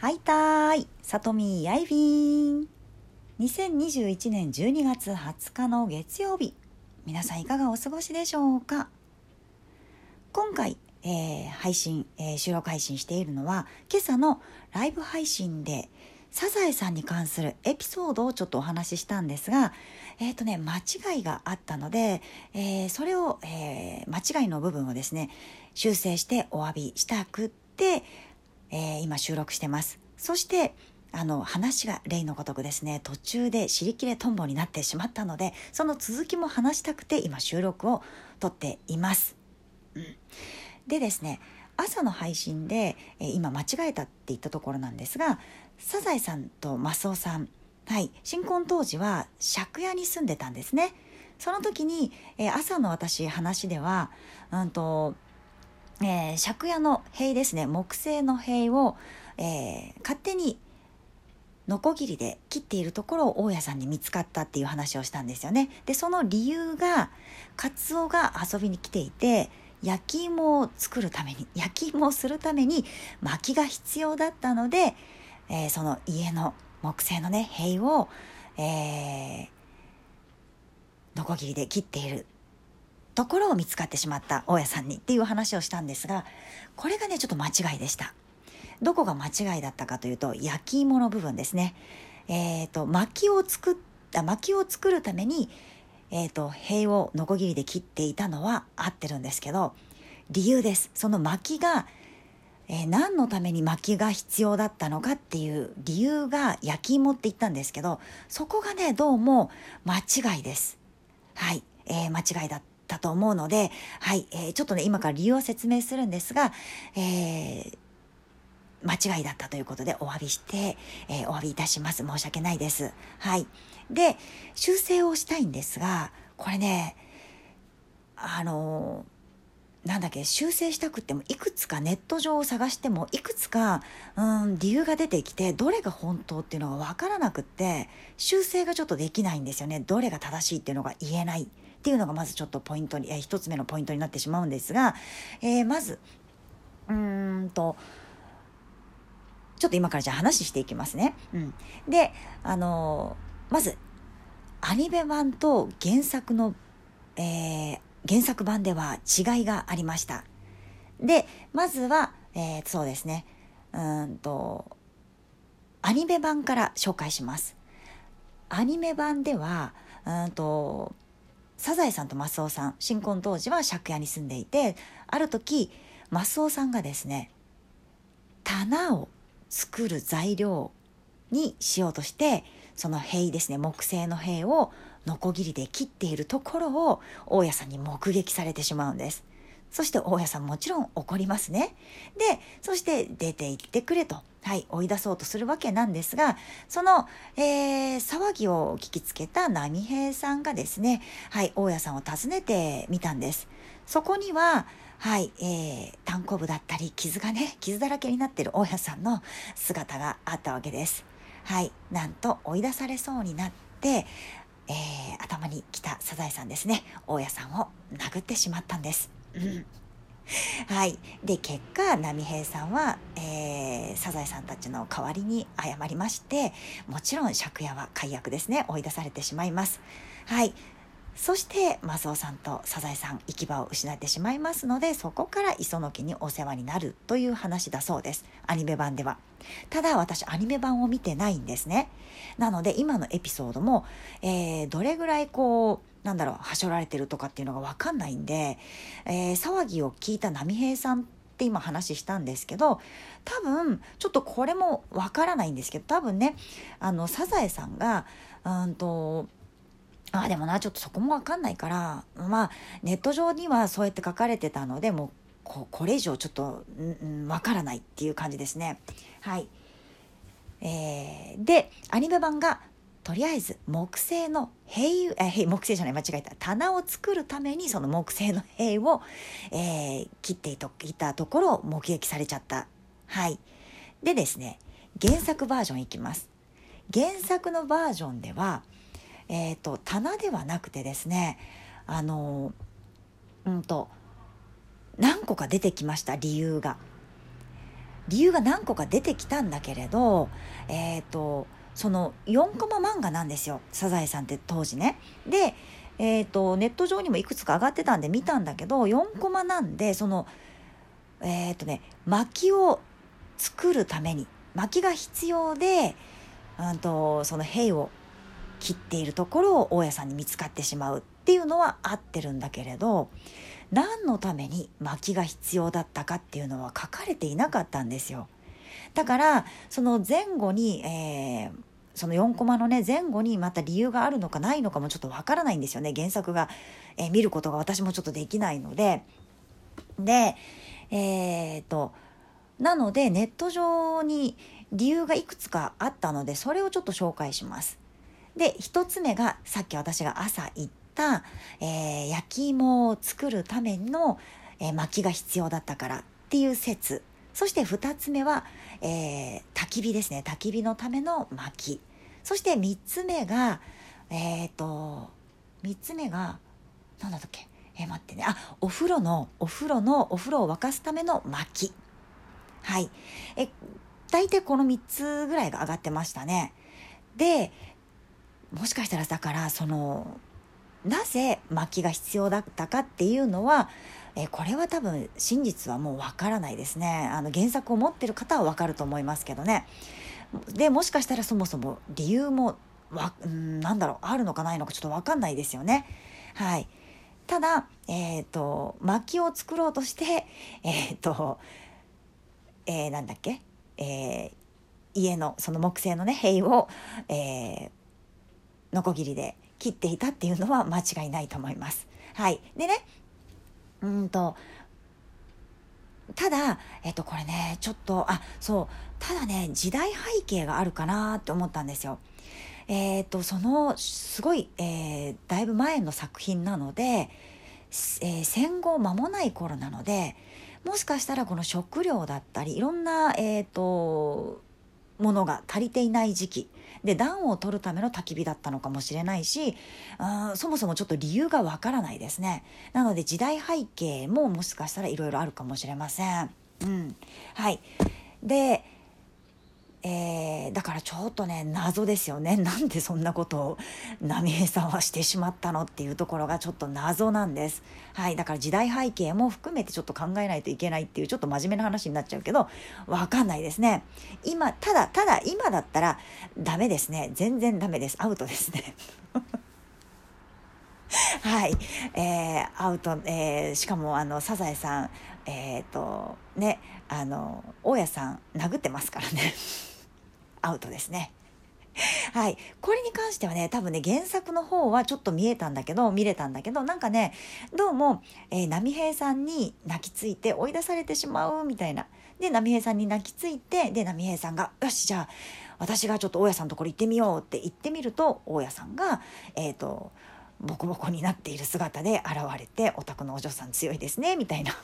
はいたーい、さとみやいびーん。2021年12月20日の月曜日、皆さんいかがお過ごしでしょうか？今回、えー、配信、えー、収録配信しているのは、今朝のライブ配信で、サザエさんに関するエピソードをちょっとお話ししたんですが、えっ、ー、とね、間違いがあったので、えー、それを、えー、間違いの部分をですね、修正してお詫びしたくって、えー、今収録してます。そして、あの、話が例のごとくですね、途中で尻切れトンボになってしまったので、その続きも話したくて今収録を撮っています。うん、でですね、朝の配信で、えー、今間違えたって言ったところなんですが、サザエさんとマスオさん、はい、新婚当時は借家に住んでたんですね。その時に、えー、朝の私話では、うんと、えー、借家の塀ですね木製の塀を、えー、勝手にノコギリで切っているところを大家さんに見つかったっていう話をしたんですよね。でその理由がカツオが遊びに来ていて焼き芋を作るために焼き芋をするために薪が必要だったので、えー、その家の木製のね塀を、えー、ノコギリで切っているところを見つかってしまった大家さんにっていう話をしたんですがこれがねちょっと間違いでした。どこが間違いだったかというと焼き芋の部分ですね。えっ、ー、と薪を作った薪を作るためにえっ、ー、と塀をノコギリで切っていたのは合ってるんですけど理由です。その薪がえー、何のために薪が必要だったのかっていう理由が焼き芋って言ったんですけどそこがねどうも間違いです。はい、えー、間違いだったと思うので、はい、えー、ちょっとね、今から理由を説明するんですが、えー、間違いだったということでお詫びして、えー、お詫びいたします。申し訳ないです。はい。で、修正をしたいんですが、これね、あのなんだっけ修正したくてもいくつかネット上を探してもいくつかうん理由が出てきてどれが本当っていうのが分からなくって修正がちょっとできないんですよね。どれが正しいっていうのが言えない。っていうのがまずちょっとポイントに、えー、一つ目のポイントになってしまうんですが、えー、まずうんとちょっと今からじゃあ話していきますね。うん、であの、まずアニメ版と原作の、えー、原作版では違いがありました。でまずは、えー、そうですねうんとアニメ版から紹介します。アニメ版ではうんとサザエさんとマスオさん新婚当時は借家に住んでいてある時マスオさんがですね棚を作る材料にしようとしてその塀ですね木製の塀をノコギリで切っているところを大家さんに目撃されてしまうんですそして大家さんもちろん怒りますね。で、そして出て行ってくれと、はい、追い出そうとするわけなんですが、その、えー、騒ぎを聞きつけた波平さんがですね、はい、大家さんを訪ねてみたんです。そこには、はい、えー、単行部だったり、傷がね、傷だらけになってる大家さんの姿があったわけです。はい、なんと追い出されそうになって、ザエさんですね、大家さんを殴ってしまったんです。はい。で、結果、波平さんは、えー、サザエさんたちの代わりに謝りまして、もちろん借家は解約ですね、追い出されてしまいます。はい。そしてマスオさんとサザエさん行き場を失ってしまいますのでそこから磯野家にお世話になるという話だそうです。アニメ版では。ただ私アニメ版を見てないんですね。なので今のエピソードも、えー、どれぐらいこうなんだろうはしょられてるとかっていうのが分かんないんで、えー、騒ぎを聞いた波平さんって今話したんですけど多分ちょっとこれも分からないんですけど多分ねあのサザエさんがうんとあでもなちょっとそこも分かんないからまあネット上にはそうやって書かれてたのでもうここれ以上ちょっと分からないっていう感じですね。はい、えー、でアニメ版がとりあえず木製の塀え木製じゃない間違えた棚を作るためにその木製の塀を、えー、切っていたところを目撃されちゃった。はい、でですね原作バージョンいきます。原作のバージョンではえーと、棚ではなくてですねあのうんと何個か出てきました理由が。理由が何個か出てきたんだけれどえっ、ー、とその4コマ漫画なんですよサザエさんって当時ね。で、えーと、ネット上にもいくつか上がってたんで見たんだけど4コマなんでそのえっ、ー、とね薪を作るために薪が必要で、うんと、その兵を切っているところを大家さんに見つかってしまうっていうのは合ってるんだけれど何のために薪が必要だったかっていうのは書かれていなかったんですよ。だからその前後に、えー、その4コマのね前後にまた理由があるのかないのかもちょっとわからないんですよね原作が、えー、見ることが私もちょっとできないので。でえー、っとなのでネット上に理由がいくつかあったのでそれをちょっと紹介します。で1つ目がさっき私が朝言った、えー、焼き芋を作るための、えー、薪が必要だったからっていう説。そして2つ目は、えー、焚き火ですね。焚き火のための薪。そして3つ目がえっ、と3つ目が何だったっけ？えー、待ってね。あお風呂のお風呂のお風呂を沸かすための薪。はい。え大体この3つぐらいが上がってましたね。でもしかしたらだからそのなぜ薪が必要だったかっていうのはえこれは多分真実はもうわからないですね。あの原作を持ってる方はわかると思いますけどね。でもしかしたらそもそも理由もわんなんだろうあるのかないのかちょっとわかんないですよね。はい。ただえっ、ー、と薪を作ろうとしてえっ、ー、とえー、なんだっけ？えー、家のその木製のね塀を、えー、ノコギリで切っていたっていうのは間違いないと思います。はい。でね、うんと、ただ、えっと、これね、ちょっと、あ、そう、ただね、時代背景があるかなって思ったんですよ。えっ、と、その、すごい、えー、だいぶ前の作品なので、えー、戦後間もない頃なので、もしかしたらこの食料だったり、いろんな、えっ、と、ものが足りていない時期で暖を取るための焚き火だったのかもしれないしあそもそもちょっと理由がわからないですね。なので時代背景ももしかしたらいろいろあるかもしれません。うん、はい。でえー、だからちょっとね謎ですよね。なんでそんなことを波平さんはしてしまったのっていうところがちょっと謎なんです。はい。だから時代背景も含めてちょっと考えないといけないっていうちょっと真面目な話になっちゃうけどわかんないですね。今ただただ今だったらダメですね。全然ダメです。アウトですね。はい、えー、アウト、えー、しかもあのサザエさんえっ、ー、とねあの大家さん殴ってますからね。アウトですね。はい。これに関してはね、多分ね、原作の方はちょっと見えたんだけど、見れたんだけど、なんかね、どうも、えー、波平さんに泣きついて追い出されてしまうみたいな。で、波平さんに泣きついて、で、波平さんが、よし、じゃあ、私がちょっと大家さんのところ行ってみようって言ってみると、大家さんが、えっ、ー、と、ボコボコになっている姿で現れて、お宅のお嬢さん強いですね、みたいな。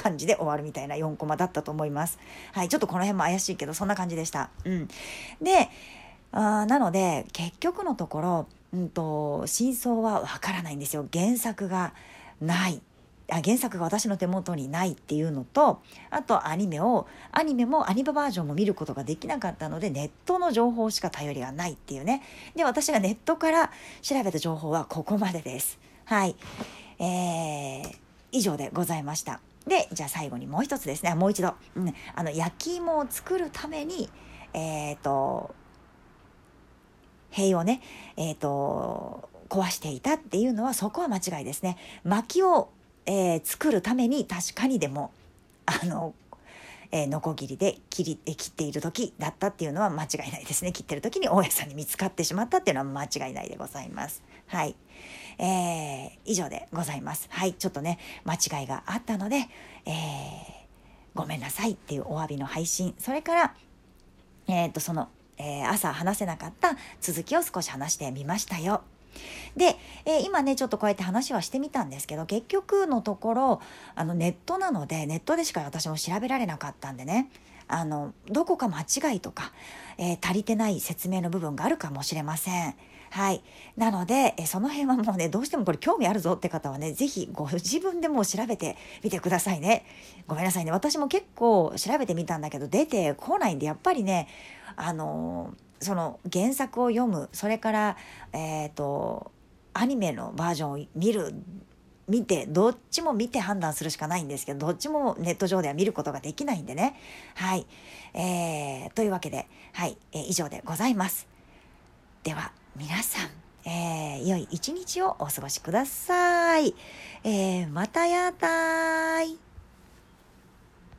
感じで終わるみたいな4コマだったと思います。はい、ちょっとこの辺も怪しいけど、そんな感じでした。うん。で、あなので、結局のところ、うんと、真相はわからないんですよ。原作がない。あ原作が私の手元にないっていうのとあとアニメをアニメもアニメバージョンも見ることができなかったのでネットの情報しか頼りがないっていうねで私がネットから調べた情報はここまでですはいえー、以上でございましたでじゃあ最後にもう一つですねもう一度、うん、あの焼き芋を作るためにえっ、ー、と塀をねえっ、ー、と壊していたっていうのはそこは間違いですね薪を、えー、作るために確かにでもあのえー、ノコギリで切り、切っている時だったっていうのは間違いないですね。切ってる時に大家さんに見つかってしまったっていうのは間違いないでございます。はい。えー、以上でございます。はい。ちょっとね、間違いがあったので、えー、ごめんなさいっていうお詫びの配信。それから、えっ、と、その、え朝話せなかった続きを少し話してみましたよ。で、えー、今ねちょっとこうやって話はしてみたんですけど結局のところあのネットなのでネットでしか私も調べられなかったんでねあのどこか間違いとか、えー、足りてない説明の部分があるかもしれません。はい。なので、えその辺はもうね、どうしてもこれ興味あるぞって方はね、ぜひご自分でも調べてみてくださいね。ごめんなさいね。私も結構調べてみたんだけど、出てこないんで、やっぱりね、あのー、その原作を読む、それから、えっ、ー、と、アニメのバージョンを見る見てどっちも見て判断するしかないんですけどどっちもネット上では見ることができないんでねはい、えー、というわけではい、えー、以上でございますでは皆さんえー、良い一日をお過ごしください。えー、またやたーい。